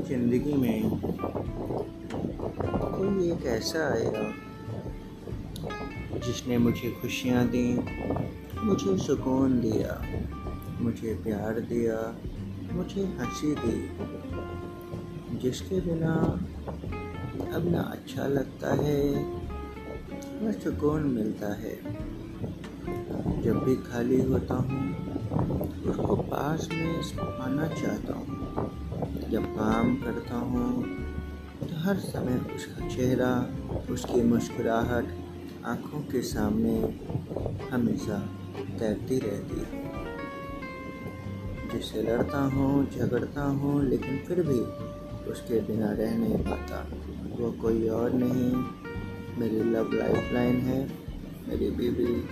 ज़िंदगी में कोई एक ऐसा आएगा जिसने मुझे खुशियाँ दी, मुझे सुकून दिया, मुझे प्यार दिया, मुझे हँसी दी, जिसके बिना अब ना अच्छा लगता है, न सुकून मिलता है। जब भी खाली होता हूँ, उसको पास में पाना चाहता हूँ। जब काम करता हूँ तो हर समय उसका चेहरा, उसकी मुस्कुराहट आँखों के सामने हमेशा तैरती रहती है। जिससे लड़ता हूँ, झगड़ता हूँ, लेकिन फिर भी उसके बिना रह नहीं पाता। वो कोई और नहीं। मेरी लव लाइफ लाइन है, मेरी बीवी